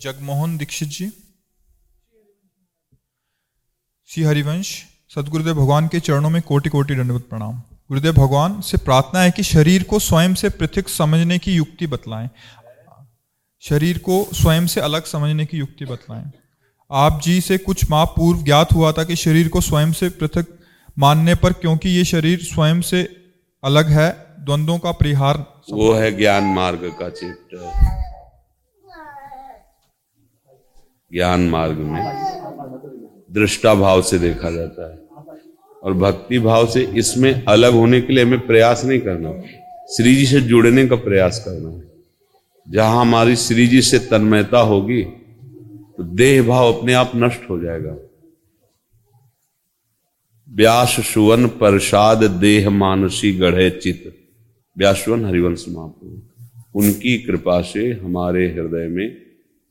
जगमोहन दीक्षित जी, श्री हरिवंश, सदगुरुदेव भगवान के चरणों में कोटि कोटि दंडवत प्रणाम। गुरुदेव भगवान, से प्रार्थना है कि शरीर को स्वयं से पृथक समझने की युक्ति बतलाएँ। शरीर को स्वयं से अलग समझने की युक्ति बतलाएँ। आप जी से कुछ माह पूर्व ज्ञात हुआ था कि शरीर को स्वयं से पृथक मानने पर क्योंकि ये शरीर स्वयं से अलग है द्वंद्वों का परिहार वो है ज्ञान मार्ग का चैप्टर ज्ञान मार्ग में दृष्टा भाव से देखा जाता है। और भक्ति भाव से इसमें अलग होने के लिए हमें प्रयास नहीं करना। श्री जी से जुड़ने का प्रयास करना है। जहाँ हमारी श्री जी से तन्मयता होगी तो देह भाव अपने आप नष्ट हो जाएगा। व्यास सुवन प्रसाद देह मानसी गढ़े चित व्यासवन हरिवंश महाप्रभु, उनकी कृपा से हमारे हृदय में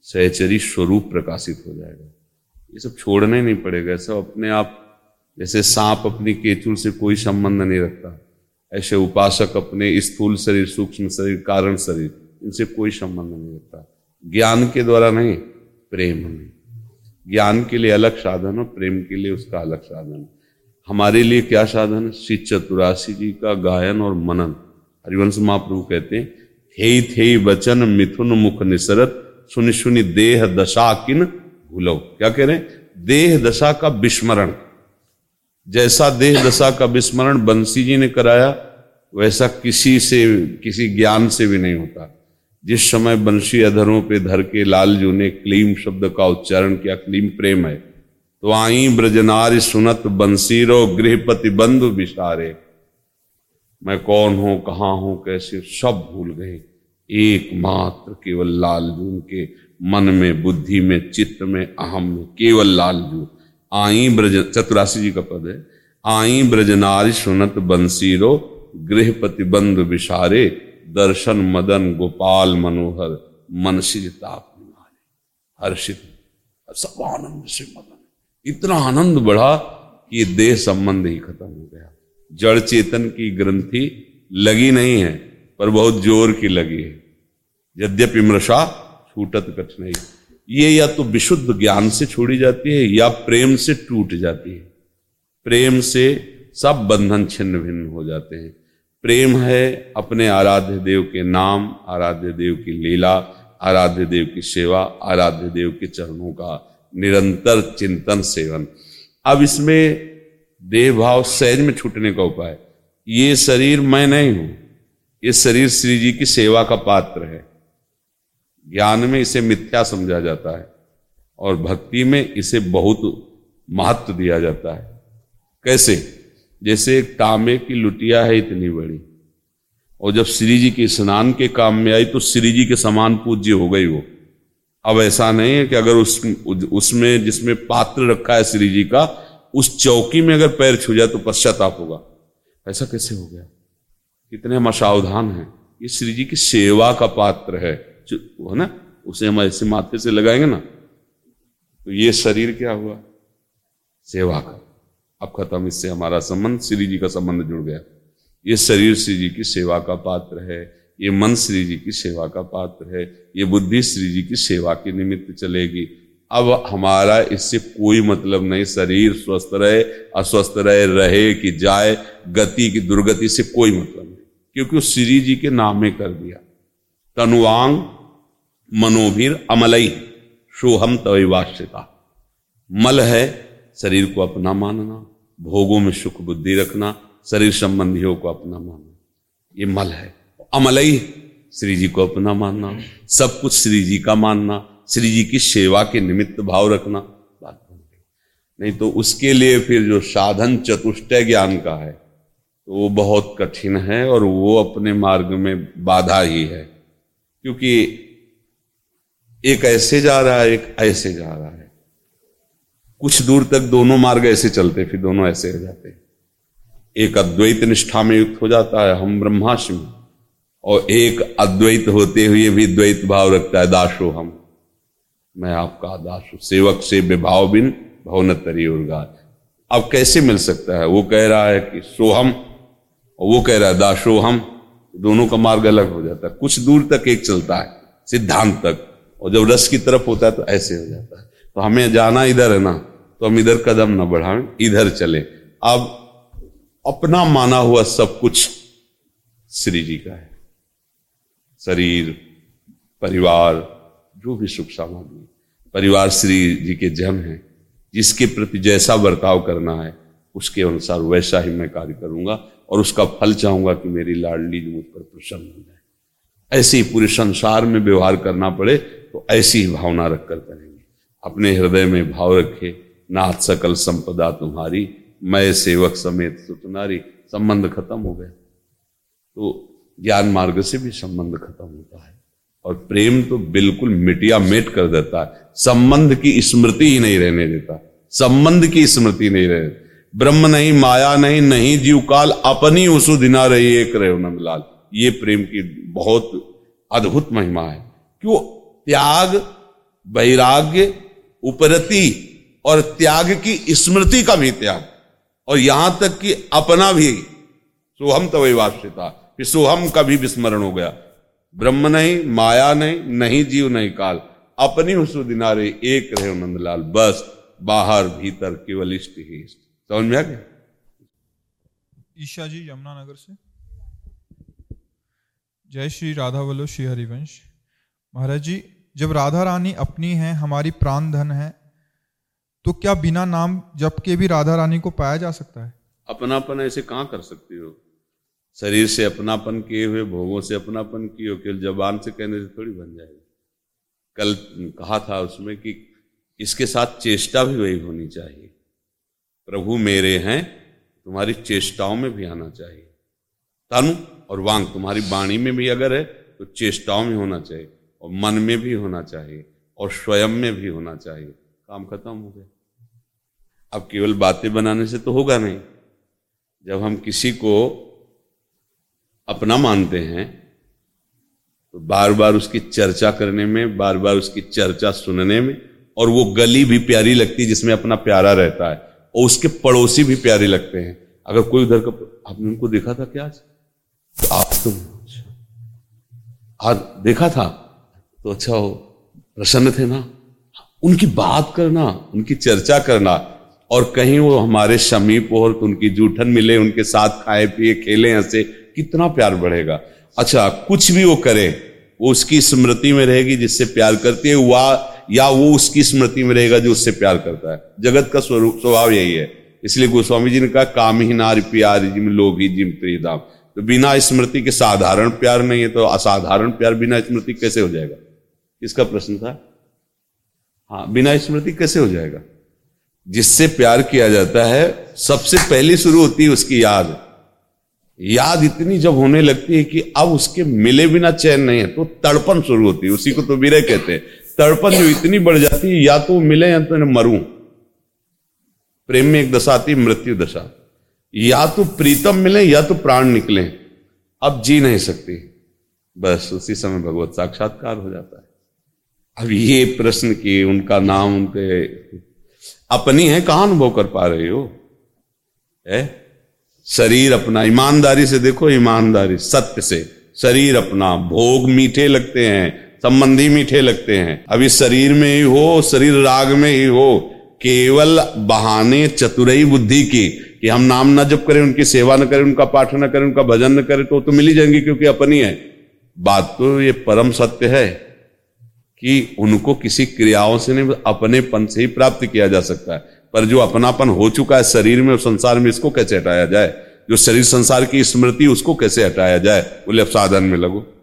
सहचरी स्वरूप प्रकाशित हो जाएगा। ये सब छोड़ना नहीं पड़ेगा सब अपने आप, जैसे सांप अपनी केचुल से कोई संबंध नहीं रखता, ऐसे उपासक अपने स्थूल शरीर, सूक्ष्म शरीर, कारण शरीर, इनसे कोई संबंध नहीं रखता। ज्ञान के द्वारा नहीं, प्रेम में ज्ञान के लिए अलग साधन हो प्रेम के लिए उसका अलग साधन। हमारे लिए क्या साधन? श्री चतुराशी जी का गायन और मनन। हरिवंश महाप्रभु कहते हैं थे थे, वचन, मिथुन, मुख, निसरत, सुनि सुनि, देह, दशा, किन भूलो क्या कह रहे हैं? देह, दशा का विस्मरण। जैसा देह, दशा का विस्मरण बंसी जी ने कराया, वैसा किसी से, किसी ज्ञान से भी नहीं होता। जिस समय बंशी अधरों पे धर के लालजू ने क्लीम शब्द का उच्चारण किया, क्लीम प्रेम है तो आई ब्रजनारी सुनत बंसीरो, गृहपति बंधु विसारे मैं कौन हूँ, कहाँ हूँ, कैसे सब भूल गए। एकमात्र केवल लालजू के मन में, बुद्धि में, चित्त में, अहम में, केवल लालजू आई ब्रज चतुराशी जी का पद है। आई ब्रजनारी सुनत बंसीरो, गृहपति बंधु विसारे दर्शन मदन गोपाल मनोहर मनसिज ताप हर्षित, सब आनंद से मदन। इतना आनंद बढ़ा कि देह संबंध ही खत्म हो गया। जड़ चेतन की ग्रंथि लगी नहीं है, पर बहुत ज़ोर की लगी है। यद्यपि मृषा छूटत कछ नहीं ये या तो विशुद्ध ज्ञान से छोड़ी जाती है, या प्रेम से टूट जाती है। प्रेम से सब बंधन छिन्न भिन्न हो जाते हैं। प्रेम है अपने आराध्य देव के नाम, आराध्य देव की लीला, आराध्य देव की सेवा, आराध्य देव के चरणों का निरंतर चिंतन सेवन। अब इसमें देह भाव सहज में छूटने का उपाय ये शरीर मैं नहीं हूँ। ये शरीर श्री जी की सेवा का पात्र है। ज्ञान में इसे मिथ्या समझा जाता है और भक्ति में इसे बहुत महत्व दिया जाता है। कैसे? जैसे एक तांबे की लुटिया है इतनी बड़ी, और जब श्री जी के स्नान के काम में आई तो श्री जी के समान पूज्य हो गई वो। अब ऐसा नहीं है कि अगर उस, उसमें, जिसमें पात्र रखा है श्री जी का उस चौकी में अगर पैर छू जाए तो पश्चाताप होगा। ऐसा कैसे हो गया? कितने हम असावधान हैं। ये श्री जी की सेवा का पात्र है। है ना, उसे हम ऐसे माथे से लगाएँगे ना तो ये शरीर क्या हुआ? सेवा का। अब खत्म, इससे हमारा संबंध, श्री जी का संबंध जुड़ गया। ये शरीर श्री जी की सेवा का पात्र है। ये मन श्री जी की सेवा का पात्र है। ये बुद्धि श्री जी की सेवा के निमित्त चलेगी। अब हमारा इससे कोई मतलब नहीं, शरीर स्वस्थ रहे, अस्वस्थ रहे रहे कि जाए, गति की दुर्गति से कोई मतलब नहीं। क्योंकि उस श्री जी के नाम में कर दिया। तनुवांग मनोभीर अमलई, शोहम तविवाश्यता मल है, शरीर को अपना मानना, भोगों में सुख बुद्धि रखना, शरीर संबंधियों को अपना मानना। ये मल है। अमलई, श्री जी को अपना मानना। सब कुछ श्री जी का मानना। श्री जी की सेवा के निमित्त भाव रखना बात बन गई। नहीं तो उसके लिए फिर जो साधन चतुष्टय ज्ञान का है तो वो बहुत कठिन है और वो अपने मार्ग में बाधा ही है। क्योंकि एक ऐसे जा रहा है, एक ऐसे जा रहा है। कुछ दूर तक दोनों मार्ग ऐसे चलते, फिर दोनों ऐसे हो जाते एक अद्वैत निष्ठा में युक्त हो जाता है, हम ब्रह्माष्टमी और एक अद्वैत होते हुए भी द्वैत भाव रखता है, दासो हम। मैं आपका दास हूँ सेवक से विभाव बिन भवन तरी अब कैसे मिल सकता है? वो कह रहा है कि सोहम, और वो कह रहा है दासोहम। दोनों का मार्ग अलग हो जाता है। कुछ दूर तक एक चलता है, सिद्धांत तक। और जब रस की तरफ़ होता है तो ऐसे हो जाता है। तो हमें जाना इधर है ना तो हम इधर कदम ना बढ़ाएँ, इधर चले। अब अपना माना हुआ सब कुछ श्री जी का है। शरीर, परिवार जो भी सुख सामग्री। परिवार श्री जी के जन है, जिसके प्रति जैसा बर्ताव करना है, उसके अनुसार वैसा ही मैं कार्य करूँगा और उसका फल चाहूँगा कि मेरी लाडली मुझ पर प्रसन्न हो जाए। ऐसे ही पूरे संसार में व्यवहार करना पड़े तो ऐसी ही भावना रखकर करेंगे। अपने हृदय में भाव रखे, नाथ सकल संपदा तुम्हारी मैं सेवक समेत सुतनारी संबंध खत्म हो गया तो ज्ञान मार्ग से भी संबंध खत्म होता है। और प्रेम तो बिल्कुल मिटिया मेट कर देता है। संबंध की स्मृति ही नहीं रहने देता। संबंध की स्मृति नहीं रहे। ब्रह्म नहीं, माया नहीं नहीं जीव काल अपनी उसु दिना रही एक रहे नंदलाल। ये प्रेम की बहुत अद्भुत महिमा है। क्यों? त्याग, वैराग्य, उपरति और त्याग की स्मृति का भी त्याग। और यहाँ तक कि अपना भी। सोहम तो वास्तता फिर सोहम का भी विस्मरण हो गया। ब्रह्म नहीं माया नहीं नहीं जीव नहीं काल। अपनी उस दिनारे एक रहे नंदलाल बस बाहर भीतर केवल इष्ट ही इष्ट। समझ में आ गया? ईशा जी यमुनानगर से। जय श्री राधा वल्लभ श्री हरिवंश। महाराज जी जब राधा रानी अपनी है हमारी प्राण धन है तो क्या बिना नाम जप के भी राधा रानी को पाया जा सकता है? अपनापन ऐसे कहाँ कर सकती हो? शरीर से अपनापन किए हुए, भोगों से अपनापन किए हो केवल जबान से कहने से थोड़ी बन जाएगी। कल कहा था उसमें कि इसके साथ चेष्टा भी वही होनी चाहिए। प्रभु मेरे हैं, तुम्हारी चेष्टाओं में भी आना चाहिए। तनु और वांग तुम्हारी वाणी में भी अगर है तो चेष्टाओं में होना चाहिए, और मन में भी होना चाहिए, और स्वयं में भी होना चाहिए। काम खत्म हो गया। अब केवल बातें बनाने से तो होगा नहीं। जब हम किसी को अपना मानते हैं तो बार बार उसकी चर्चा करने में बार बार उसकी चर्चा सुनने में, और वो गली भी प्यारी लगती है जिसमें अपना प्यारा रहता है, और उसके पड़ोसी भी प्यारे लगते हैं। अगर कोई उधर का, आपने उनको देखा था क्या आज? तो आप तुम आज देखा था तो अच्छा हो, प्रसन्न थे ना? उनकी बात करना, उनकी चर्चा करना, और कहीं वो हमारे समीप हो तो उनकी जूठन मिले, उनके साथ खाए पिए, खेले, हंसे कितना प्यार बढ़ेगा। अच्छा कुछ भी वो करे, वो उसकी स्मृति में रहेगी जिससे प्यार करती है वह या वो उसकी स्मृति में रहेगा जो उससे प्यार करता है। जगत का स्वरूप स्वभाव यही है। इसलिए गोस्वामी जी ने कहा, काम ही नार प्यार जिम लोग जिम प्रियदाम तो बिना स्मृति के साधारण प्यार नहीं है तो असाधारण प्यार बिना स्मृति कैसे हो जाएगा? इसका प्रश्न था? हाँ बिना स्मृति कैसे हो जाएगा? जिससे प्यार किया जाता है, सबसे पहली शुरू होती है उसकी याद। याद इतनी जब होने लगती है कि अब उसके मिले बिना चैन नहीं है तो तड़पन शुरू होती है, उसी को तो विरह कहते हैं। तड़पन जो इतनी बढ़ जाती है, या तो मिले या तो मरूं। प्रेम में एक दशा आती मृत्यु दशा। या तो प्रीतम मिले या तो प्राण निकले, अब जी नहीं सकती। बस उसी समय भगवत साक्षात्कार हो जाता है। अब ये प्रश्न कि उनका नाम, उनके अपनी है, कहाँ अनुभव कर पा रहे हो? है? शरीर अपना, ईमानदारी से देखो, ईमानदारी, सत्य से। शरीर अपना, भोग मीठे लगते हैं, संबंधी मीठे लगते हैं। अभी शरीर में ही हो, शरीर राग में ही हो, केवल बहाने चतुरई बुद्धि की, कि हम नाम न जप करें, उनकी सेवा न करें, उनका पाठ न करें, उनका भजन न करें तो तो मिल ही जाएँगे क्योंकि अपनी है। बात तो ये परम सत्य है कि उनको किसी क्रियाओं से नहीं अपने पन से ही प्राप्त किया जा सकता है। पर जो अपनापन हो चुका है शरीर में संसार में इसको कैसे हटाया जाए? जो शरीर संसार की स्मृति, उसको कैसे हटाया जाए? बोले, अब साधन में लगो।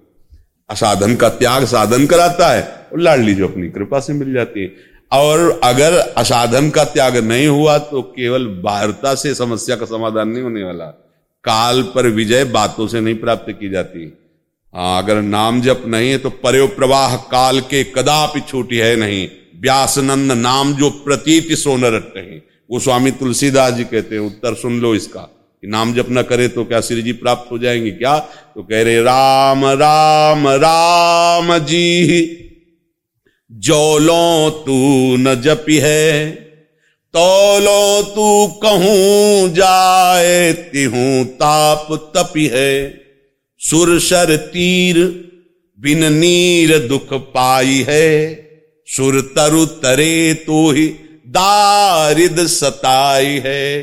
असाधन का त्याग साधन कराता है। और लाडली जो अपनी कृपा से मिल जाती है। और अगर असाधन का त्याग नहीं हुआ तो केवल बाहरता से समस्या का समाधान नहीं होने वाला। काल पर विजय बातों से नहीं प्राप्त की जाती। हाँ अगर नाम जप नहीं है तो पर्यो प्रवाह काल के कदापि छूटी है नहीं। व्यासनंद नाम जो प्रतीत सोन रट नहीं वो स्वामी तुलसीदास जी कहते हैं, उत्तर सुन लो इसका, कि नाम जप न करे तो क्या श्री जी प्राप्त हो जाएँगे क्या? तो कह रहे, राम राम राम जी, जोलो तू न जपी है, तोलो तू कहूँ जाए तिहूं ताप तपी है, सुरसर तीर बिन नीर दुख पाई है सुर तरु तरे तो ही दारिद सताई है।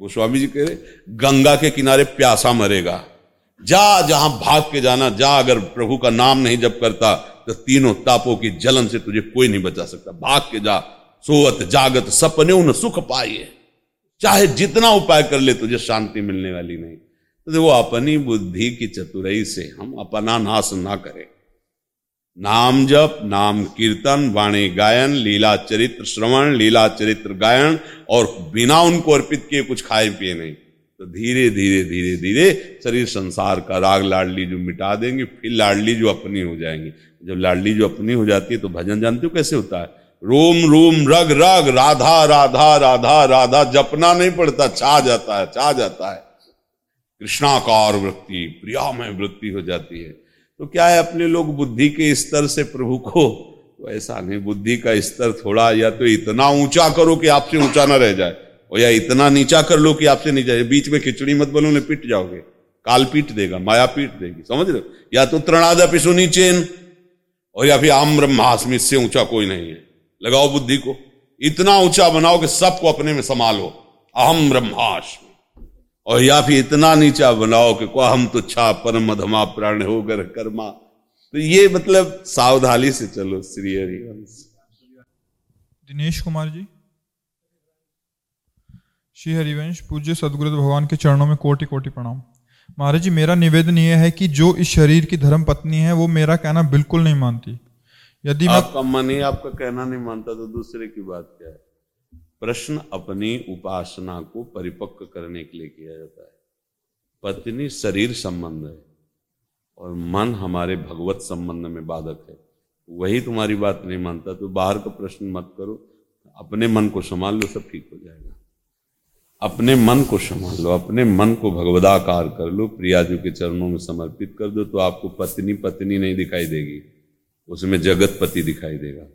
वो स्वामी जी कह रहे, गंगा के किनारे प्यासा मरेगा। जा जहाँ भाग के जाना, जा अगर प्रभु का नाम नहीं जप करता तो तीनों तापों की जलन से तुझे कोई नहीं बचा सकता। भाग के जा सोवत जागत सपने उन सुख पाइए। चाहे जितना उपाय कर ले, तुझे शांति मिलने वाली नहीं। तो वो अपनी बुद्धि की चतुराई से हम अपना नाश ना करें। नाम जप, नाम कीर्तन, वाणी गायन, लीला चरित्र श्रवण, लीला चरित्र गायन, और बिना उनको अर्पित किए कुछ खाए पिए नहीं। तो धीरे धीरे धीरे धीरे शरीर संसार का राग लाडली जो मिटा देंगे, फिर लाडली जो अपनी हो जाएँगी। जब लाडली जो अपनी हो जाती है तो भजन जानते हो कैसे होता है? रोम रोम, रग रग, राधा राधा राधा राधा, जपना नहीं पड़ता, छा जाता है, छा जाता है। कृष्णाकार वृत्ति, प्रियामय वृत्ति हो जाती है। तो क्या है अपने लोग बुद्धि के स्तर से प्रभु को? तो ऐसा नहीं, बुद्धि का स्तर थोड़ा या तो इतना ऊँचा करो कि आपसे ऊँचा ना रह जाए, और या इतना नीचा कर लो कि आपसे नीचा बीच में खिचड़ी मत बनो ने पिट जाओगे। काल पीट देगा, माया पीट देगी, समझ रहे या तो त्रणादा पिसुनी चेन और या फिर आम ब्रह्मास्मि, इससे ऊँचा कोई नहीं है। लगाओ बुद्धि को। इतना ऊँचा बनाओ कि सबको अपने में संभालो। अहम ब्रह्मास्मि। और या फिर इतना नीचा बनाओ कि को हम तो छा परम मधमा प्राण हो गर कर्मा। तो ये मतलब सावधानी से चलो श्री हरिवंश दिनेश कुमार जी श्री हरिवंश पूज्य सदगुरु भगवान के चरणों में कोटि कोटि प्रणाम। महाराज जी मेरा निवेदन यह है कि जो इस शरीर की धर्म पत्नी है वो मेरा कहना बिल्कुल नहीं मानती। यदि आपका मन ही आपका कहना नहीं मानता तो दूसरे की बात क्या है? प्रश्न अपनी उपासना को परिपक्व करने के लिए किया जाता है। पत्नी शरीर संबंध है और मन हमारे भगवत संबंध में बाधक है। वही तुम्हारी बात नहीं मानता तो बाहर का प्रश्न मत करो। अपने मन को संभाल लो, सब ठीक हो जाएगा। अपने मन को संभाल लो, अपने मन को भगवदाकार कर लो प्रिया जी के चरणों में समर्पित कर दो तो आपको पत्नी पत्नी नहीं दिखाई देगी। उसमें जगत पति दिखाई देगा।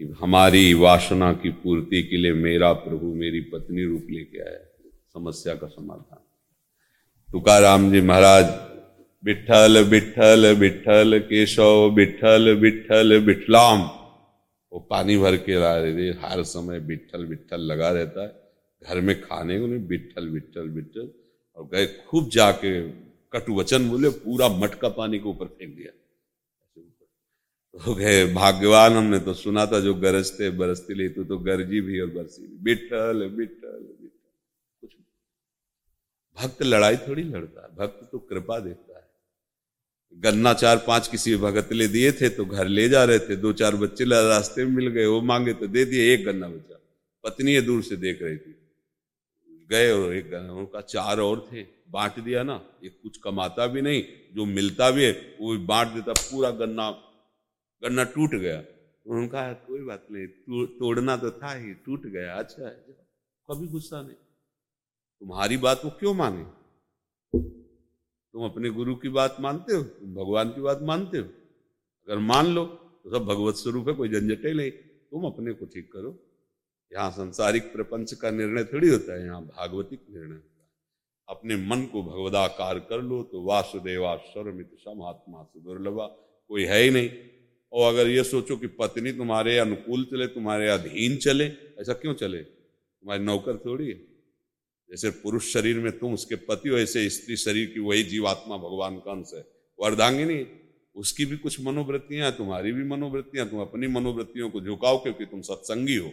कि हमारी वासना की पूर्ति के लिए मेरा प्रभु मेरी पत्नी रूप लेके आया समस्या का समाधान। तुकाराम जी महाराज बिठल बिठल बिठल केशव बिठल बिठल बिठलाम वो पानी भर के ला रहे हर समय बिठल बिठल लगा रहता है। घर में खाने को नहीं बिठल बिठल बिट्ठल और गए खूब जाके कटु वचन बोले, पूरा मटका पानी के ऊपर फेंक दिया। तो गए भाग्यवान हमने तो सुना था जो गरजते बरसते ले तो, तो गरजी भी और बरसी भी। बिट्ठल बिट्ठल बिट्ठल कुछ भक्त लड़ाई थोड़ी लड़ता भक्त तो कृपा देता है। गन्ना चार पाँच किसी भगत ले दिए थे तो घर ले जा रहे थे। दो चार बच्चे रास्ते में मिल गए वो मांगे तो दे दिए एक गन्ना बचा। पत्नी दूर से देख रही थी। गए और एक गन्ना उनका चार और थे बांट दिया ना। ये कुछ कमाता भी नहीं जो मिलता भी है वो बांट देता पूरा गन्ना गन्ना टूट गया। उन्होंने कहा, कोई बात नहीं तोड़ना तो था ही, टूट गया अच्छा है कभी गुस्सा नहीं। तुम्हारी बात वो क्यों माने? तुम अपने गुरु की बात मानते हो, तुम भगवान की बात मानते हो। अगर मान लो तो सब भगवत स्वरूप है, कोई झंझटे नहीं। तुम अपने को ठीक करो। यहाँ संसारिक प्रपंच का निर्णय थोड़ी होता है, यहाँ भागवतिक निर्णय होता है। अपने मन को भगवदाकार कर लो तो वासुदेवा स्वरमित समात्मा सुदुर्लभा, कोई है ही नहीं। और अगर ये सोचो कि पत्नी तुम्हारे अनुकूल चले, तुम्हारे अधीन चले, ऐसा क्यों चले? तुम्हारी नौकर थोड़ी है। जैसे पुरुष शरीर में तुम उसके पति हो, ऐसे स्त्री शरीर की वही जीवात्मा भगवान का अंश है। वो अर्धांगिनी उसकी भी कुछ मनोवृत्तियाँ, तुम्हारी भी मनोवृत्तियाँ, तुम अपनी मनोवृत्तियों को झुकाओ क्योंकि तुम सत्संगी हो।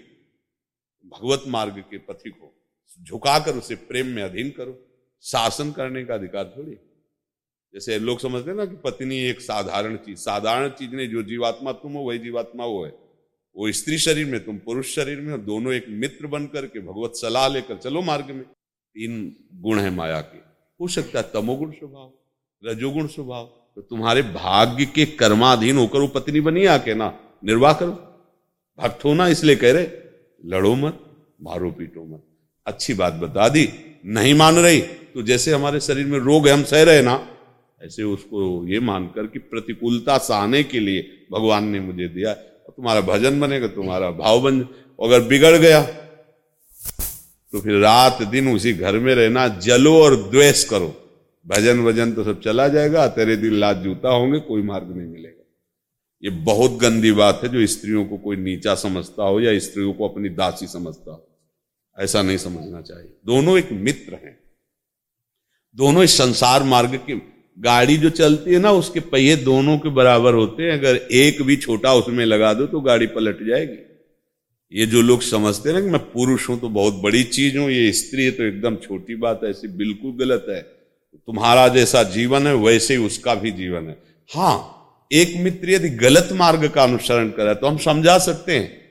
भगवत मार्ग के पथिक हो। झुकाकर उसे प्रेम में अधीन करो। शासन करने का अधिकार थोड़ी जैसे लोग समझते हैं ना कि पत्नी एक साधारण चीज़ साधारण चीज़ नहीं, जो जीवात्मा तुम हो, वही जीवात्मा वो है। वो स्त्री शरीर में, तुम पुरुष शरीर में दोनों एक मित्र बन करके भगवत सलाह लेकर चलो मार्ग में। तीन गुण है माया के। हो सकता है तमोगुण स्वभाव, रजोगुण स्वभाव तो तुम्हारे भाग्य के कर्माधीन होकर वो पत्नी बनी आके ना, निर्वाह करो। भक्त होना इसलिए कह रहे, लड़ो मत, मारो पीटो मत। अच्छी बात बता दी, नहीं मान रही तो जैसे हमारे शरीर में रोग है, हम सह रहे ना ऐसे उसको ये मानकर कि प्रतिकूलता सहने के लिए भगवान ने मुझे दिया। तुम्हारा भजन बनेगा, तुम्हारा भाव बन अगर बिगड़ गया तो फिर रात दिन उसी घर में रहना, जलो और द्वेष करो। भजन वज़न तो सब चला जाएगा, तेरे दिन लात जूता होंगे, कोई मार्ग नहीं मिलेगा। ये बहुत गंदी बात है जो स्त्रियों को कोई नीचा समझता हो या स्त्रियों को अपनी दासी समझता हो। ऐसा नहीं समझना चाहिए। दोनों एक मित्र हैं। दोनों इस संसार मार्ग की गाड़ी जो चलती है ना, उसके पहिए दोनों के बराबर होते हैं। अगर एक भी छोटा उसमें लगा दो तो गाड़ी पलट जाएगी। ये जो लोग समझते हैं ना कि मैं पुरुष हूँ तो बहुत बड़ी चीज़ हूँ, ये स्त्री है तो एकदम छोटी बात है, ऐसी बिल्कुल गलत है। तुम्हारा जैसा जीवन है, वैसे ही उसका भी जीवन है। हाँ एक मित्र यदि गलत मार्ग का अनुसरण करे तो हम समझा सकते हैं।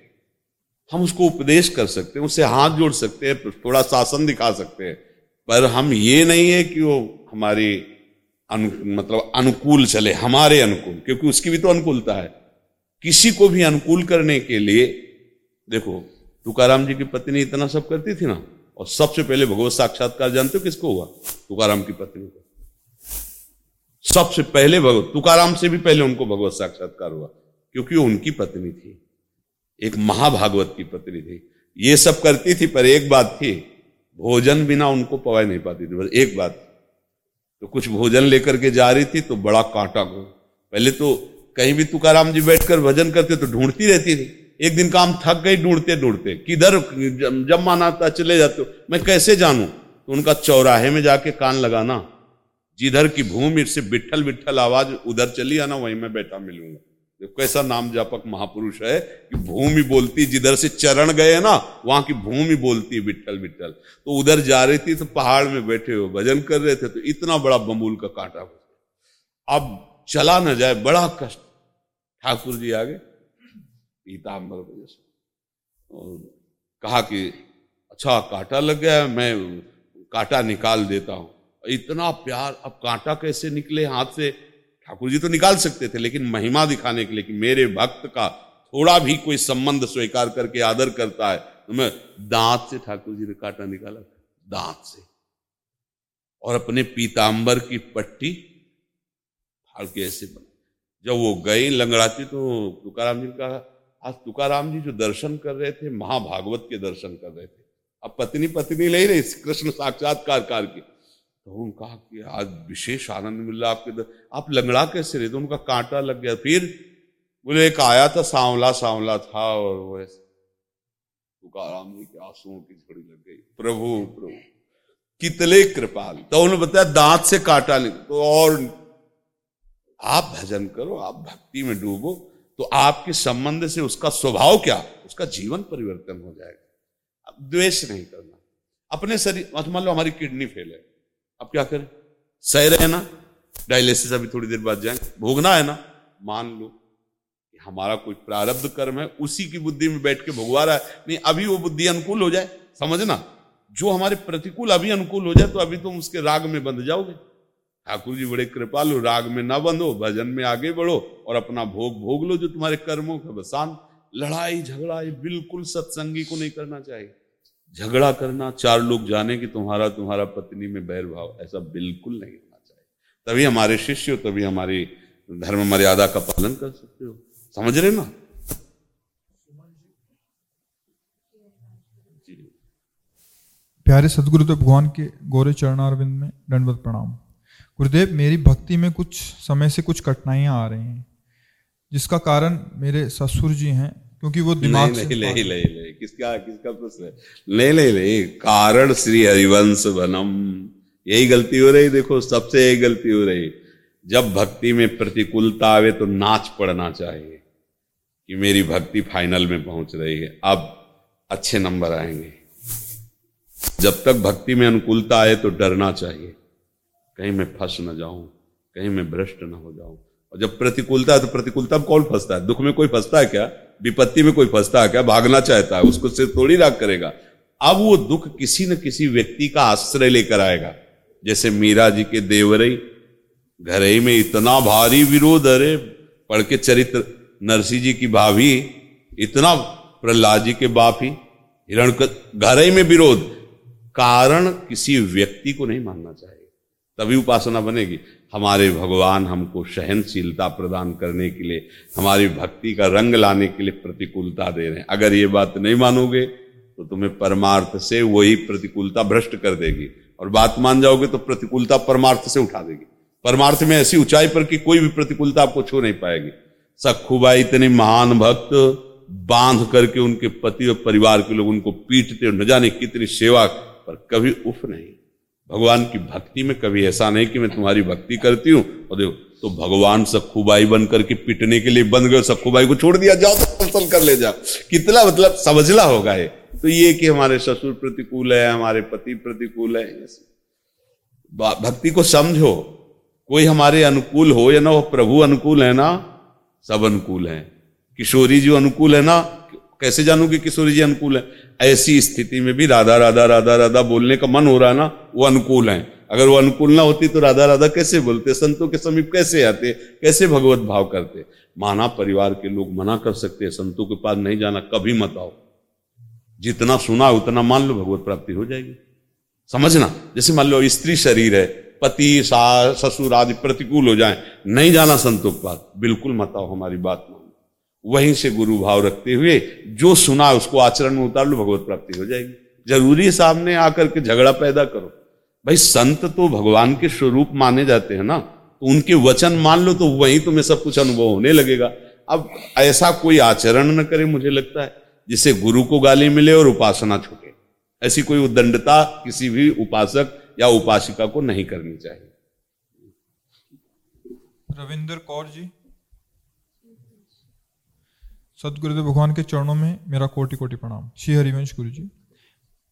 हम उसको उपदेश कर सकते हैं, उससे हाथ जोड़ सकते हैं, थोड़ा शासन दिखा सकते हैं। पर हम ये नहीं है कि वो हमारी अनु, मतलब अनुकूल चले हमारे अनुकूल क्योंकि उसकी भी तो अनुकूलता है। किसी को भी अनुकूल करने के लिए देखो तुकाराम जी की पत्नी इतना सब करती थी ना और सबसे पहले भगवत साक्षात्कार जानते हो किसको हुआ? तुकाराम की पत्नी को। सबसे पहले भगवत तुकाराम से भी पहले उनको भगवत साक्षात्कार हुआ क्योंकि उनकी पत्नी थी। एक महाभागवत की पत्नी थी। ये सब करती थी पर एक बात थी भोजन बिना उनको पवा नहीं पाती थी बस एक बात तो कुछ भोजन लेकर के जा रही थी तो बड़ा कांटा को पहले तो कहीं भी तुकाराम जी बैठकर भजन करते तो ढूंढती रहती थी। एक दिन काम थक गई, ढूंढते ढूंढते। किधर जब मान आता चले जाते हो, मैं कैसे जानू? तो उनका चौराहे में जाके कान लगाना, जिधर की भूमि से बिठल बिठल आवाज़, उधर चली आना, वहीं मैं बैठा मिलूँगा। कैसा नाम जापक महापुरुष है कि भूमि बोलती, जिधर से चरण गए ना, वहाँ की भूमि बोलती है बिठल तो उधर जा रही थी तो पहाड़ में बैठे हुए भजन कर रहे थे तो इतना बड़ा बमूल का कांटा अब चला न जाए, बड़ा कष्ट। ठाकुर जी आगे पीताम्बर और कहा कि अच्छा कांटा लग गया मैं कांटा निकाल देता हूँ। इतना प्यार, अब कांटा कैसे निकले हाथ से? ठाकुर जी तो निकाल सकते थे, लेकिन महिमा दिखाने के लिए कि मेरे भक्त का थोड़ा भी कोई संबंध स्वीकार करके आदर करता है तो मैं दांत से ठाकुर जी ने काटा निकाला, दांत से। और अपने पीताम्बर की पट्टी फाड़ के ऐसे बना। जब वो गए लंगड़ाती तो तुकाराम जी ने कहा, आज तुकाराम जी जो दर्शन कर रहे थे, महाभागवत के दर्शन कर रहे थे। अब पत्नी पत्नी ले रही, कृष्ण साक्षात्कार कार की। तो उन्होंने कहा कि आज विशेष आनंद मिल रहा आपके दर... आप लंगड़ा कैसे रहे? तो उनका कांटा लग गया। फिर बोले, एक आया था, सांवला सांवला था और वो ऐसे तुकाराम जी के आंसुओं की झड़ी लग गई। प्रभु प्रभु, कितने कृपाल। तो उन्होंने बताया, दांत से काटा नहीं तो और आप भजन करो, आप भक्ति में डूबो तो आपके संबंध से उसका स्वभाव क्या? उसका जीवन परिवर्तन हो जाएगा। अब द्वेष नहीं करना। अपने शरीर मान लो हमारी किडनी फेल है। अब क्या करें? सह रहे ना? डायलिसिस अभी थोड़ी देर बाद जाएँगे। भोगना है ना? मान लो कि हमारा कोई प्रारब्ध कर्म है, उसी की बुद्धि में बैठ के भोगवा रहा है। नहीं, अभी वो बुद्धि अनुकूल हो जाए, समझना? जो हमारे प्रतिकूल अभी अनुकूल हो जाए तो अभी तुम उसके राग में बंध जाओगे। ठाकुर जी बड़े कृपालु, राग में ना बंधो, भजन में आगे बढ़ो और अपना भोग भोग लो जो तुम्हारे कर्मों का बसान। लड़ाई झगड़ा, ये बिल्कुल सत्संगी को नहीं करना चाहिए। झगड़ा करना, चार लोग जाने कि तुम्हारा तुम्हारा पत्नी में बैर भाव ऐसा बिल्कुल नहीं होना चाहिए। तभी हमारे शिष्य हो तभी हमारी धर्म मर्यादा का पालन कर सकते हो। समझ रहे ना? प्यारे सदगुरुदेव भगवान के गोरे चरणारविंद में दंडवत प्रणाम। गुरुदेव, मेरी भक्ति में कुछ समय से कुछ कठिनाइयाँ आ रही हैं, जिसका कारण मेरे ससुर जी हैं। क्योंकि वो दिमाग नहीं, नहीं, नहीं, नहीं, नहीं, किसका किसका प्रश्न है? नहीं नहीं नहीं कारण श्री हरिवंश बनम यही गलती हो रही देखो सबसे यही गलती हो रही। जब भक्ति में प्रतिकूलता आवे तो नाच पड़ना चाहिए कि मेरी भक्ति फाइनल में पहुँच रही है। अब अच्छे नंबर आएँगे। जब तक भक्ति में अनुकूलता आए तो डरना चाहिए। कहीं मैं फंस ना जाऊँ कहीं मैं भ्रष्ट ना हो जाऊँ। और जब प्रतिकूलता है तो प्रतिकूलता में कौन फंसता है? दुख में कोई फंसता है क्या? विपत्ति में कोई फंसता है, क्या भागना चाहता है, उसको सिर्फ़ थोड़ी राग करेगा। अब वो दुख किसी न किसी व्यक्ति का आश्रय लेकर आएगा। जैसे मीरा जी के देवरई घर में इतना भारी विरोध, अरे, पढ़ के चरित्र नरसिंह जी की भाभी, इतना प्रहलाद जी के बाप ही हिरण घर में विरोध। कारण किसी व्यक्ति को नहीं मानना चाहिए। तभी उपासना बनेगी। हमारे भगवान हमको सहनशीलता प्रदान करने के लिए, हमारी भक्ति का रंग लाने के लिए प्रतिकूलता दे रहे हैं। अगर ये बात नहीं मानोगे तो तुम्हें परमार्थ से वही प्रतिकूलता भ्रष्ट कर देगी। और बात मान जाओगे तो प्रतिकूलता परमार्थ से उठा देगी। परमार्थ में ऐसी ऊंचाई पर कि कोई भी प्रतिकूलता आपको छू नहीं पाएगी। सखुबाई इतने महान भक्त बाँध करके उनके पति और परिवार के लोग उनको पीटते और न जाने कितनी सेवा पर कभी उफ नहीं। भगवान की भक्ति में कभी ऐसा नहीं कि मैं तुम्हारी भक्ति करती हूँ। और देखो तो भगवान सखुबाई बन करके पिटने के लिए बन गए सखुबाई को छोड़ दिया, जाओ तो फ़सल कर ले जाओ। कितना मतलब समझला होगा ये। तो ये कि हमारे ससुर प्रतिकूल है, हमारे पति प्रतिकूल है भक्ति को समझो। कोई हमारे अनुकूल हो या ना हो, प्रभु अनुकूल है ना? सब अनुकूल है। किशोरी जी अनुकूल है ना? कैसे जानू कि किशोरी जी अनुकूल है? ऐसी स्थिति में भी राधा राधा राधा राधा बोलने का मन हो रहा है ना, वो अनुकूल है। अगर वो अनुकूल ना होती तो राधा राधा कैसे बोलते? संतों के समीप कैसे आते? कैसे भगवत भाव करते? माना परिवार के लोग मना कर सकते हैं, संतों के पास नहीं जाना, कभी मत आओ। जितना सुना, उतना मान लो, भगवत प्राप्ति हो जाएगी। समझना? जैसे मान लो, स्त्री शरीर है, पति ससुर आदि प्रतिकूल हो जाए, नहीं जाना संतों के पास। बिल्कुल मत आओ हमारी बात मान। वहीं से गुरु भाव रखते हुए जो सुना उसको आचरण में उतार लो, भगवत प्राप्ति हो जाएगी। ज़रूरी सामने आकर के झगड़ा पैदा करो। भाई, संत तो भगवान के स्वरूप माने जाते हैं ना तो उनके वचन मान लो तो वहीं तुम्हें सब कुछ अनुभव होने लगेगा। अब ऐसा कोई आचरण न करे मुझे लगता है, जिससे गुरु को गाली मिले और उपासना छूटे ऐसी कोई उदंडता किसी भी उपासक या उपासिका को नहीं करनी चाहिए। रविंदर कौर जी। सदगुरुदेव भगवान के चरणों में मेरा कोटि कोटि प्रणाम। श्री हरिवंश गुरु जी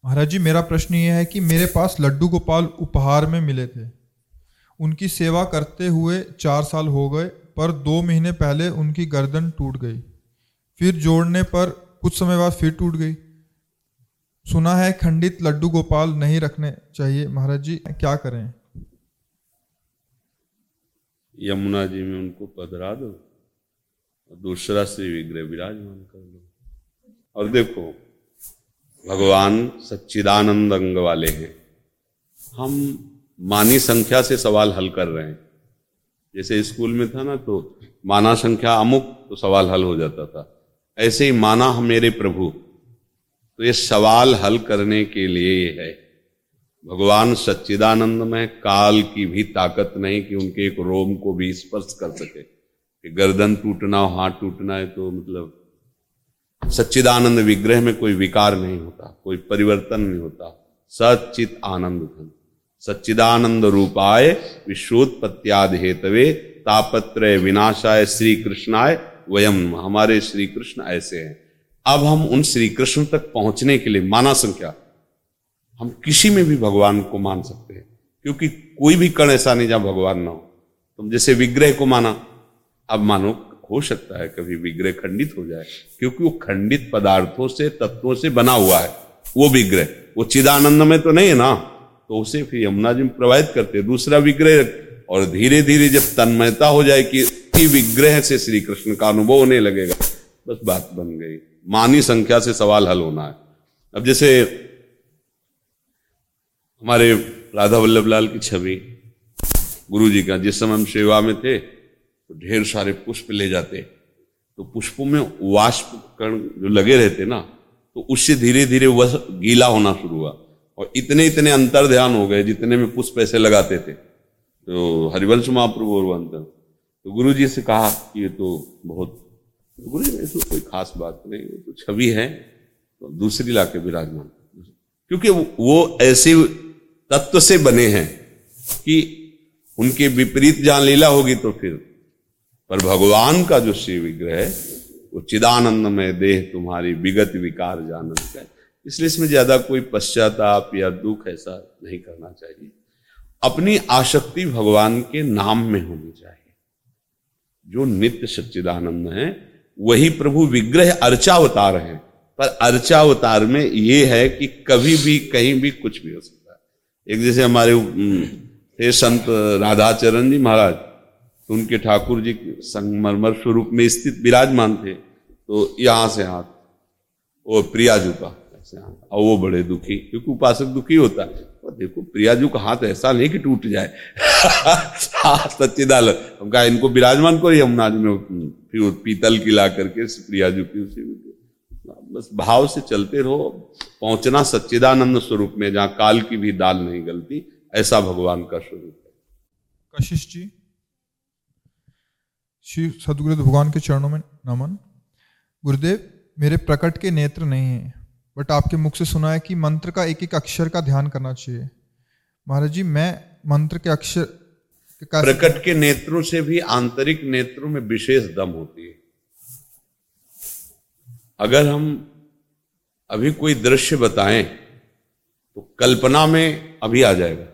महाराज जी, मेरा प्रश्न ये है कि मेरे पास लड्डू गोपाल उपहार में मिले थे। उनकी सेवा करते हुए चार साल हो गए, पर दो महीने पहले उनकी गर्दन टूट गई। फिर जोड़ने पर कुछ समय बाद फिर टूट गई। सुना है खंडित लड्डू गोपाल नहीं रखने चाहिए। महाराज जी, क्या करें? यमुना जी में उनको पधरा दो। दूसरा श्री विग्रह विराजमान कर लो। और देखो, भगवान सच्चिदानंद अंग वाले हैं। हम मानी संख्या से सवाल हल कर रहे हैं। जैसे स्कूल में था ना तो माना संख्या अमुक तो सवाल हल हो जाता था। ऐसे ही माना हम मेरे प्रभु। तो ये सवाल हल करने के लिए है। भगवान सच्चिदानंद में काल की भी ताकत नहीं कि उनके एक रोम को भी स्पर्श कर सके। कि गर्दन टूटना हो हाथ टूटना है तो मतलब सच्चिदानंद विग्रह में कोई विकार नहीं होता, कोई परिवर्तन नहीं होता। सचित आनंद धन। सच्चिदानंद रूपाय विश्वोत्पत्त्याद हेतवे तापत्र विनाशाय श्री कृष्णाय वयम हमारे श्री कृष्ण ऐसे हैं। अब हम उन श्री कृष्ण तक पहुँचने के लिए माना संख्या, हम किसी में भी भगवान को मान सकते हैं, क्योंकि कोई भी कण ऐसा नहीं जहाँ भगवान ना हो। तुम जैसे विग्रह को माना अब मानो हो सकता है कभी विग्रह खंडित हो जाए, क्योंकि वो खंडित पदार्थों से, तत्वों से बना हुआ है, वो विग्रह। वो चिदानंद में तो नहीं है ना? तो उसे फिर यमुना जी प्रवाहित करते दूसरा विग्रह। और धीरे धीरे जब तन्मयता हो जाए कि विग्रह से श्री कृष्ण का अनुभव होने लगेगा, बस बात बन गई। मानी संख्या से सवाल हल होना है। अब जैसे हमारे राधा वल्लभ लाल की छवि गुरु जी का, जिस समय हम सेवा में थे तो ढेर सारे पुष्प ले जाते तो पुष्पों में वाष्प कण जो लगे रहते ना तो उससे धीरे धीरे वह गीला होना शुरू हुआ। और इतने इतने अंतर ध्यान हो गए जितने में पुष्प ऐसे लगाते थे। तो हरिवंश महाप्रभु और अंतर। तो गुरु जी से कहा कि ये तो बहुत तो गुरु जी इसमें कोई खास बात नहीं, वो तो छवि है तो दूसरी लाके विराजमान। क्योंकि वो ऐसे तत्व से बने हैं कि उनके विपरीत जहाँ लीला होगी तो फिर पर भगवान का जो शिव विग्रह है, वो चिदानंद में देह तुम्हारी विगत विकार जानत का इसलिए इसमें ज़्यादा कोई पश्चाताप या दुख ऐसा नहीं करना चाहिए। अपनी आसक्ति भगवान के नाम में होनी चाहिए। जो नित्य सच्चिदानंद है, वही प्रभु विग्रह अर्चावतार है। पर अर्चावतार में ये है कि कभी भी, कहीं भी कुछ भी हो सकता है। एक जैसे हमारे थे संत राधाचरण जी महाराज। तो उनके ठाकुर जी संगमरमर स्वरूप में स्थित विराजमान थे तो यहाँ से हाथ, वो प्रियाजू का ऐसे हाथ। और वो बड़े दुखी, क्योंकि उपासक दुखी होता है। और देखो, प्रियाजू का हाथ ऐसा नहीं कि टूट जाए। सच्चिदाल हम कहा, इनको विराजमान को यमुना में फिर पीतल की ला करके प्रियाजू की उसी बस भाव से चलते रहो, पहुँचना सच्चिदानंद स्वरूप में, जहाँ काल की भी दाल नहीं गलती, ऐसा भगवान का स्वरूप है। कशिश जी। श्री सदगुरुदेव भगवान के चरणों में नमन। गुरुदेव, मेरे प्रकट के नेत्र नहीं है बट आपके मुख से सुना है कि मंत्र का एक एक अक्षर का ध्यान करना चाहिए। महाराज जी, मैं मंत्र के अक्षर प्रकट के नेत्रों से भी आंतरिक नेत्रों में विशेष दम होती है। अगर हम अभी कोई दृश्य बताएँ तो कल्पना में अभी आ जाएगा।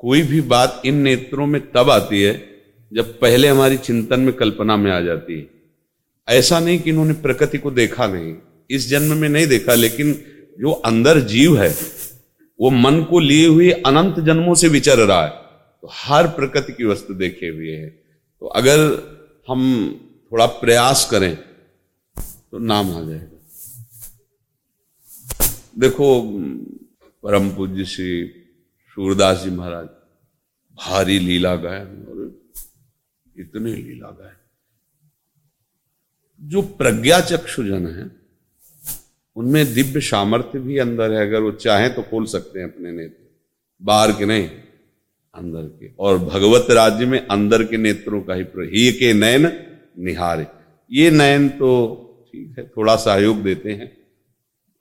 कोई भी बात इन नेत्रों में तब आती है जब पहले हमारी चिंतन में कल्पना में आ जाती है। ऐसा नहीं कि इन्होंने प्रकृति को देखा नहीं, इस जन्म में नहीं देखा, लेकिन जो अंदर जीव है, वो मन को लिए हुए अनंत जन्मों से विचर रहा है। तो हर प्रकृति की वस्तु देखे हुए है। तो अगर हम थोड़ा प्रयास करें तो नाम आ जाएगा। देखो परम पूज्य श्री सूरदास जी महाराज, भारी लीला गायन और इतने लीला गायन जो प्रज्ञा चक्षुजन है, उनमें दिव्य सामर्थ्य भी अंदर है, अगर वो चाहें तो खोल सकते हैं अपने नेत्र। बाहर के नहीं, अंदर के। और भगवत राज्य में अंदर के नेत्रों का ही ही के नयन निहारे। ये नयन तो ठीक है, थोड़ा सहयोग देते हैं।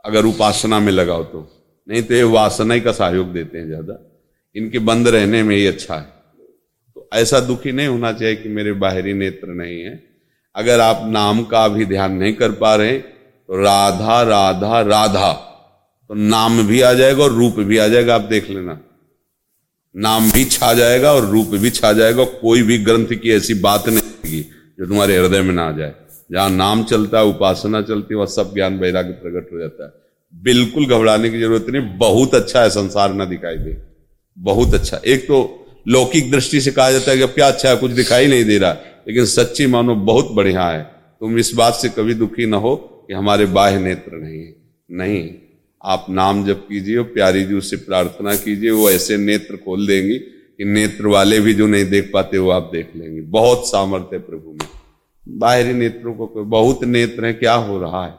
अगर उपासना में लगाओ तो। नहीं तो ये वासना का सहयोग देते हैं ज़्यादा। इनके बंद रहने में ही अच्छा है। ऐसा दुखी नहीं होना चाहिए कि मेरे बाहरी नेत्र नहीं है। अगर आप नाम का भी ध्यान नहीं कर पा रहे तो राधा राधा राधा तो नाम भी आ जाएगा और रूप भी आ जाएगा, आप देख लेना। नाम भी छा जाएगा और रूप भी छा जाएगा, कोई भी ग्रंथ की ऐसी बात नहीं होगी जो तुम्हारे हृदय में ना आ जाए। जहाँ नाम चलता है, उपासना चलती है, वह सब ज्ञान वैराग्य प्रकट हो जाता है। बिल्कुल घबराने की ज़रूरत नहीं, बहुत अच्छा है, संसार ना दिखाई दे। बहुत अच्छा। एक तो लौकिक दृष्टि से कहा जाता है कि क्या अच्छा है, कुछ दिखाई नहीं दे रहा। लेकिन सच्ची मानो बहुत बढ़िया है। तुम इस बात से कभी दुखी ना हो कि हमारे बाह्य नेत्र नहीं है। नहीं, आप नाम जप कीजिए, प्यारी जी उससे प्रार्थना कीजिए, वो ऐसे नेत्र खोल देंगी कि नेत्र वाले भी जो नहीं देख पाते, वो आप देख लेंगे। बहुत सामर्थ्य प्रभु में। बाहरी नेत्रों को बहुत नेत्र है, क्या हो रहा है?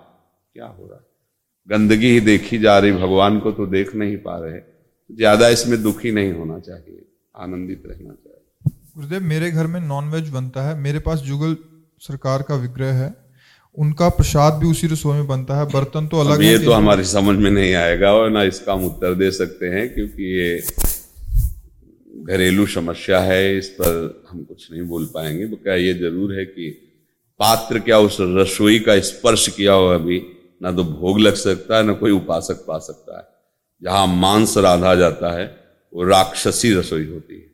क्या हो रहा है? गंदगी ही देखी जा रही, भगवान को तो देख नहीं पा रहे। ज़्यादा इसमें दुखी नहीं होना चाहिए। आनंदित रहना चाहिए। गुरुदेव मेरे घर में नॉनवेज बनता है। मेरे पास जुगल सरकार का विग्रह है। उनका प्रसाद भी उसी रसोई में बनता है। बर्तन तो अलग ये तो हमारी समझ में नहीं आएगा और ना इसका हम उत्तर दे सकते हैं क्योंकि ये घरेलू समस्या है। इस पर हम कुछ नहीं बोल पाएँगे। क्या ये ज़रूर है कि पात्र क्या उस रसोई का स्पर्श किया हो अभी? ना तो भोग लग सकता है ना कोई उपासक पा सकता है। जहाँ मांस राधा जाता है वो राक्षसी रसोई होती है।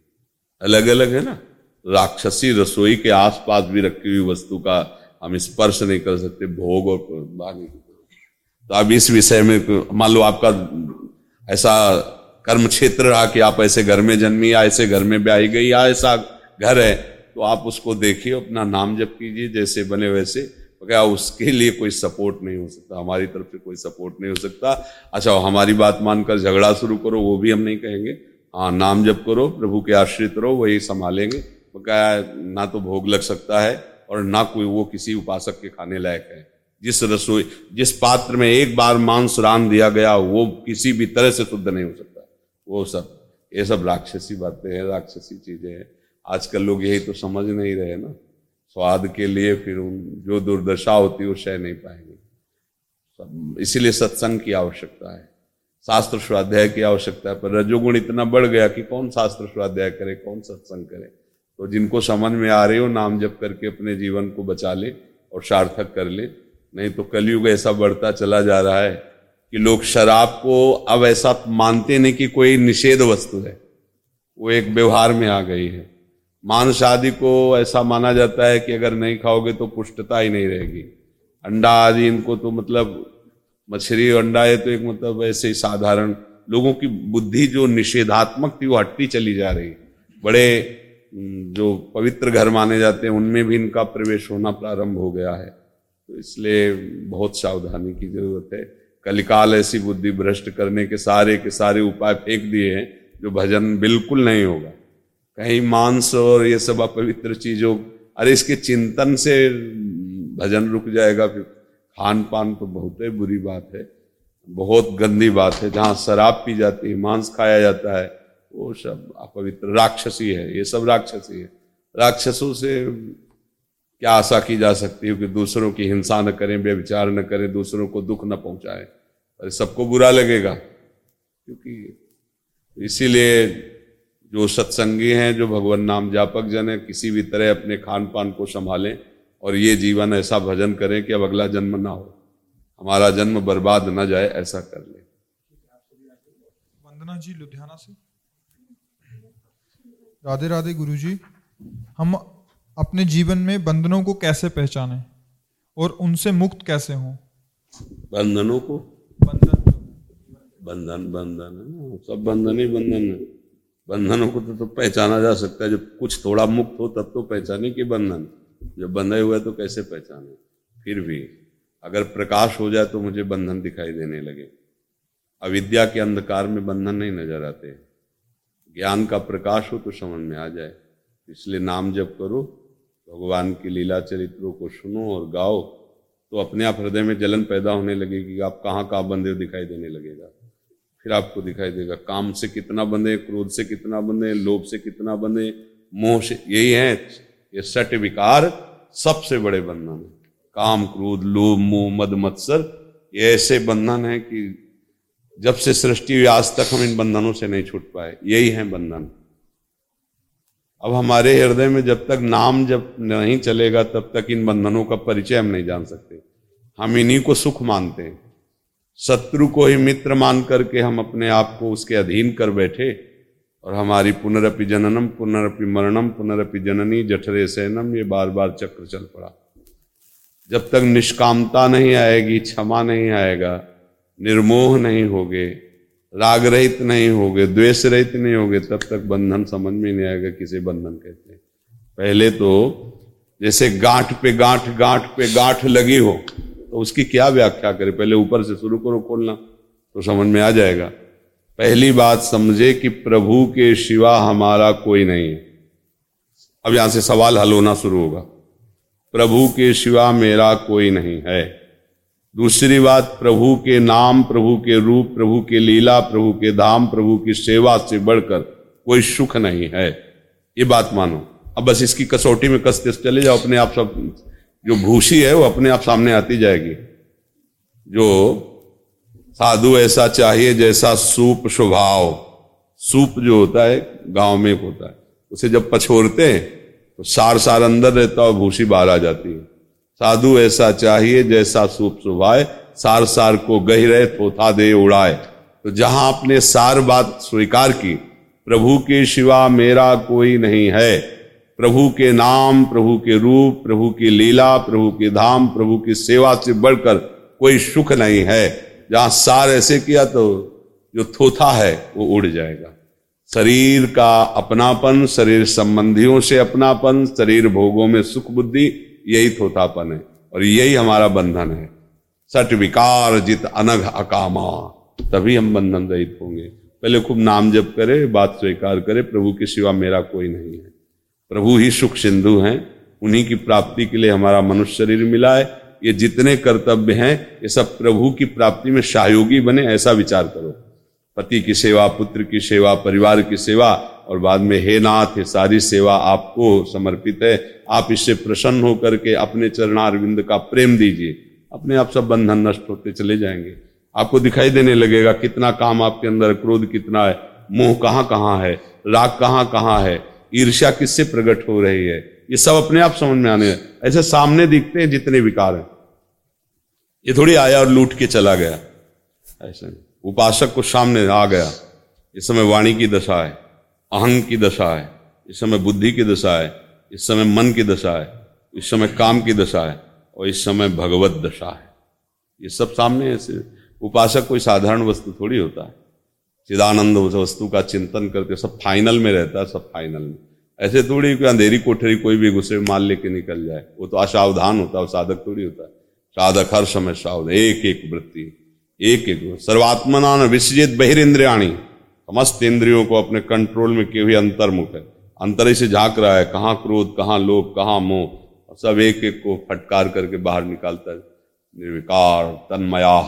अलग अलग है ना? राक्षसी रसोई के आसपास भी रखी हुई वस्तु का हम स्पर्श नहीं कर सकते, भोग और बाकी तो अब इस विषय में मान लो आपका ऐसा कर्म क्षेत्र रहा कि आप ऐसे घर में जन्मी, या ऐसे घर में ब्याही गई, या ऐसा घर है तो आप उसको देखिए, अपना नाम जप कीजिए, जैसे बने वैसे। क्या उसके लिए कोई सपोर्ट नहीं हो सकता, हमारी तरफ़ से कोई सपोर्ट नहीं हो सकता। अच्छा हमारी बात मानकर झगड़ा शुरू करो, वो भी हम नहीं कहेंगे। हाँ नाम जप करो, प्रभु के आश्रित रहो, वही संभालेंगे। तो क्या ना तो भोग लग सकता है और ना कोई वो किसी उपासक के खाने लायक है। जिस रसोई, जिस पात्र में एक बार मांस रान दिया गया, वो किसी भी तरह से शुद्ध नहीं हो सकता। वो सब, ये सब राक्षसी बातें हैं, राक्षसी चीज़ें हैं। आजकल लोग यही तो समझ नहीं रहे ना। स्वाद के लिए फिर उन, जो दुर्दशा होती है, वो सह नहीं पाएँगे। इसीलिए सत्संग की आवश्यकता है। शास्त्र स्वाध्याय की आवश्यकता पर। रजोगुण इतना बढ़ गया कि कौन शास्त्र स्वाध्याय करे, कौन सत्संग करे? तो जिनको समझ में आ रहे हो, नाम जप करके अपने जीवन को बचा ले और सार्थक कर ले। नहीं तो कलयुग ऐसा बढ़ता चला जा रहा है कि लोग शराब को अब ऐसा मानते नहीं कि कोई निषेध वस्तु है। वो एक व्यवहार में आ गई है। मांस आदि को ऐसा माना जाता है कि अगर नहीं खाओगे तो पुष्टता ही नहीं रहेगी। अंडा आदि इनको तो मतलब मछली अंडा है तो एक मतलब ऐसे ही साधारण लोगों की बुद्धि जो निषेधात्मक थी वो हटती चली जा रही। बड़े जो पवित्र घर माने जाते हैं, उनमें भी इनका प्रवेश होना प्रारंभ हो गया है। तो इसलिए बहुत सावधानी की ज़रूरत है। कलिकाल ऐसी बुद्धि भ्रष्ट करने के सारे के सारे उपाय फेंक दिए हैं, जो भजन बिल्कुल नहीं होगा। कहीं मांस और ये सब अपवित्र चीज़ों, अरे इसके चिंतन से भजन रुक जाएगा, फिर खान पान तो बहुत ही बुरी बात है, बहुत गंदी बात है, जहाँ शराब पी जाती है, मांस खाया जाता है, वो सब अपवित्र राक्षसी है, ये सब राक्षसी है। राक्षसों से क्या आशा की जा सकती है कि दूसरों की हिंसा न करें व्यविचार न करें, दूसरों को दुख न पहुँचाए? अरे, सबको बुरा लगेगा, क्योंकि इसीलिए जो सत्संगी हैं, जो भगवान नाम जापक जन है, किसी भी तरह अपने खान पान को संभालें। और ये जीवन ऐसा भजन करें कि अब अगला जन्म ना हो। हमारा जन्म बर्बाद ना जाए ऐसा कर ले। वंदना जी लुधियाना से। राधे राधे गुरु जी हम अपने जीवन में बंधनों को कैसे पहचाने और उनसे मुक्त कैसे हों? बंधनों को? बंधन। बंधन बंधन है सब बंधन ही बंधन है। बंधनों को तो, तो पहचाना जा सकता है। जब कुछ थोड़ा मुक्त हो तब तो पहचाने के बंधन। जब बंधे हुए तो कैसे पहचाने? फिर भी, अगर प्रकाश हो जाए तो मुझे बंधन दिखाई देने लगे। अविद्या के अंधकार में बंधन नहीं नज़र आते। ज्ञान का प्रकाश हो तो समझ में आ जाए। इसलिए नाम जप करो, भगवान की लीला चरित्रों को सुनो और गाओ तो अपने आप हृदय में जलन पैदा होने लगेगी आप कहाँ कहाँ बंधे दिखाई देने लगेगा। फिर आपको दिखाई देगा, काम से कितना बंधे, क्रोध से कितना बंधे, लोभ से कितना बंधे, मोह से, यही है। ये सट विकार सबसे बड़े बंधन है। काम, क्रोध, लोभ, मोह, मद, मत्सर, ये ऐसे बंधन है कि जब से सृष्टि हुई, आज तक हम इन बंधनों से नहीं छूट पाए। यही है बंधन। अब हमारे हृदय में जब तक नाम जब नहीं चलेगा, तब तक इन बंधनों का परिचय हम नहीं जान सकते। हम इन्हीं को सुख मानते हैं। शत्रु को ही मित्र मान करके हम अपने आप को उसके अधीन कर बैठे और हमारी पुनरअपि जननम पुनरअपि मरणम पुनरअपि जननी, जठरे सैनम, ये बार बार चक्र चल पड़ा। जब तक निष्कामता नहीं आएगी, क्षमा नहीं आएगा, निर्मोह नहीं होगे राग रहित नहीं होगे द्वेष रहित नहीं होगे, तब तक बंधन समझ में नहीं आएगा किसे बंधन कहते हैं। पहले तो जैसे गांठ पे गांठ गांठ पे गांठ लगी हो तो उसकी क्या व्याख्या करें? पहले ऊपर से शुरू करो खोलना तो समझ में आ जाएगा। पहली बात समझे कि प्रभु के शिवा हमारा कोई नहीं है। अब यहाँ से सवाल हल होना शुरू होगा। प्रभु के शिवा मेरा कोई नहीं है। दूसरी बात, प्रभु के नाम, प्रभु के रूप, प्रभु के लीला, प्रभु के धाम, प्रभु की सेवा से बढ़कर कोई सुख नहीं है। ये बात मानो। अब बस इसकी कसौटी में कसते चले जाओ, अपने आप सब, जो भूसी है, वो अपने आप सामने आती जाएगी। जो साधु ऐसा चाहिए जैसा सूप स्वभाव सूप जो होता है, गाँव में होता है। उसे जब पछोरते हैं तो सार सार अंदर रहता है भूसी बाहर आ जाती है। साधु ऐसा चाहिए जैसा सूप स्वभाव सार सार को गही रहे थोथा दे उड़ाए। तो जहाँ आपने सार बात स्वीकार की, प्रभु के शिवा मेरा कोई नहीं है। प्रभु के नाम, प्रभु के रूप, प्रभु की लीला, प्रभु के धाम, प्रभु की सेवा से बढ़कर कोई सुख नहीं है। जहाँ सार ऐसे किया तो जो थोथा है, वो उड़ जाएगा। शरीर का अपनापन, शरीर संबंधियों से अपनापन, शरीर भोगों में सुख बुद्धि यही थोथापन है और यही हमारा बंधन है। सट विकार जित अनघ अकामा, तभी हम बंधन रहित होंगे। पहले खूब नाम जप करे, बात स्वीकार करे, प्रभु के सिवा मेरा कोई नहीं है। प्रभु ही सुख सिंधु हैं, उन्हीं की प्राप्ति के लिए हमारा मनुष्य शरीर मिला है। ये जितने कर्तव्य हैं, ये सब प्रभु की प्राप्ति में सहयोगी बने, ऐसा विचार करो। पति की सेवा, पुत्र की सेवा, परिवार की सेवा, और बाद में हे नाथ, ये सारी सेवा आपको समर्पित है। आप इससे प्रसन्न होकर के अपने चरणारविंद का प्रेम दीजिए। अपने आप सब बंधन नष्ट होते चले जाएँगे। आपको दिखाई देने लगेगा कितना काम आपके अंदर क्रोध कितना है, मोह कहाँ कहाँ है, राग कहाँ कहाँ है, ईर्ष्या किससे प्रकट हो रही है। ये सब अपने आप समझ में आने। ऐसे सामने दिखते हैं जितने विकार हैं। ये थोड़ी आया और लूट के चला गया। ऐसे उपासक को सामने आ गया। इस समय वाणी की दशा है, अहंग की दशा है, इस समय बुद्धि की दशा है, इस समय मन की दशा है, इस समय काम की दशा है और इस समय भगवत दशा है। ये सब सामने ऐसे उपासक कोई साधारण वस्तु थोड़ी होता है। चिदानंद उस वस्तु का चिंतन करते, सब फाइनल में रहता है, सब फाइनल में। ऐसे थोड़ी कोई अंधेरी कोठरी कोई भी गुस्से माल लेके निकल जाए, वो तो असावधान होता है साधक थोड़ी होता है। साधक हर समय सावधान एक एक वृत्ति, एक एक सर्वात्मना विसजित बहिर्द्रियाणी, समस्त इंद्रियों को अपने कंट्रोल में किए हुए अंतर्मुख है। अंतर से झाँक रहा है, कहाँ क्रोध, कहाँ लोभ, कहाँ मोह? सब एक एक को फटकार करके बाहर निकालता है। निर्विकार तन्मया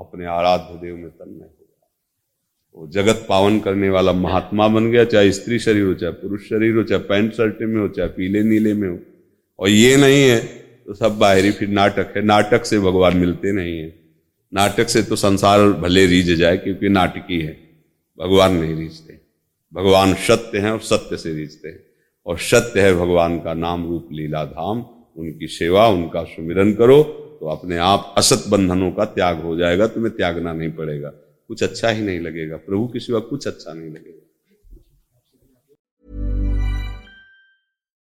अपने आराध्य देव में तन्मय हो गया। वो जगत पावन करने वाला महात्मा बन गया, चाहे स्त्री शरीर हो, चाहे पुरुष शरीर हो, चाहे पैंट शर्ट में हो, चाहे पीले नीले में हो। और ये नहीं है तो सब बाहरी फिर नाटक है। नाटक से भगवान मिलते नहीं है। नाटक से तो संसार भले रीझ जाए, क्योंकि नाटकी है। भगवान नहीं रीझते। भगवान सत्य है और सत्य से रीझते हैं। और सत्य है भगवान का नाम रूप लीला धाम उनकी सेवा, उनका सुमिरन करो तो अपने आप असत बंधनों का त्याग हो जाएगा, तुम्हें त्यागना नहीं पड़ेगा। कुछ अच्छा ही नहीं लगेगा। प्रभु के सिवा कुछ अच्छा नहीं लगेगा।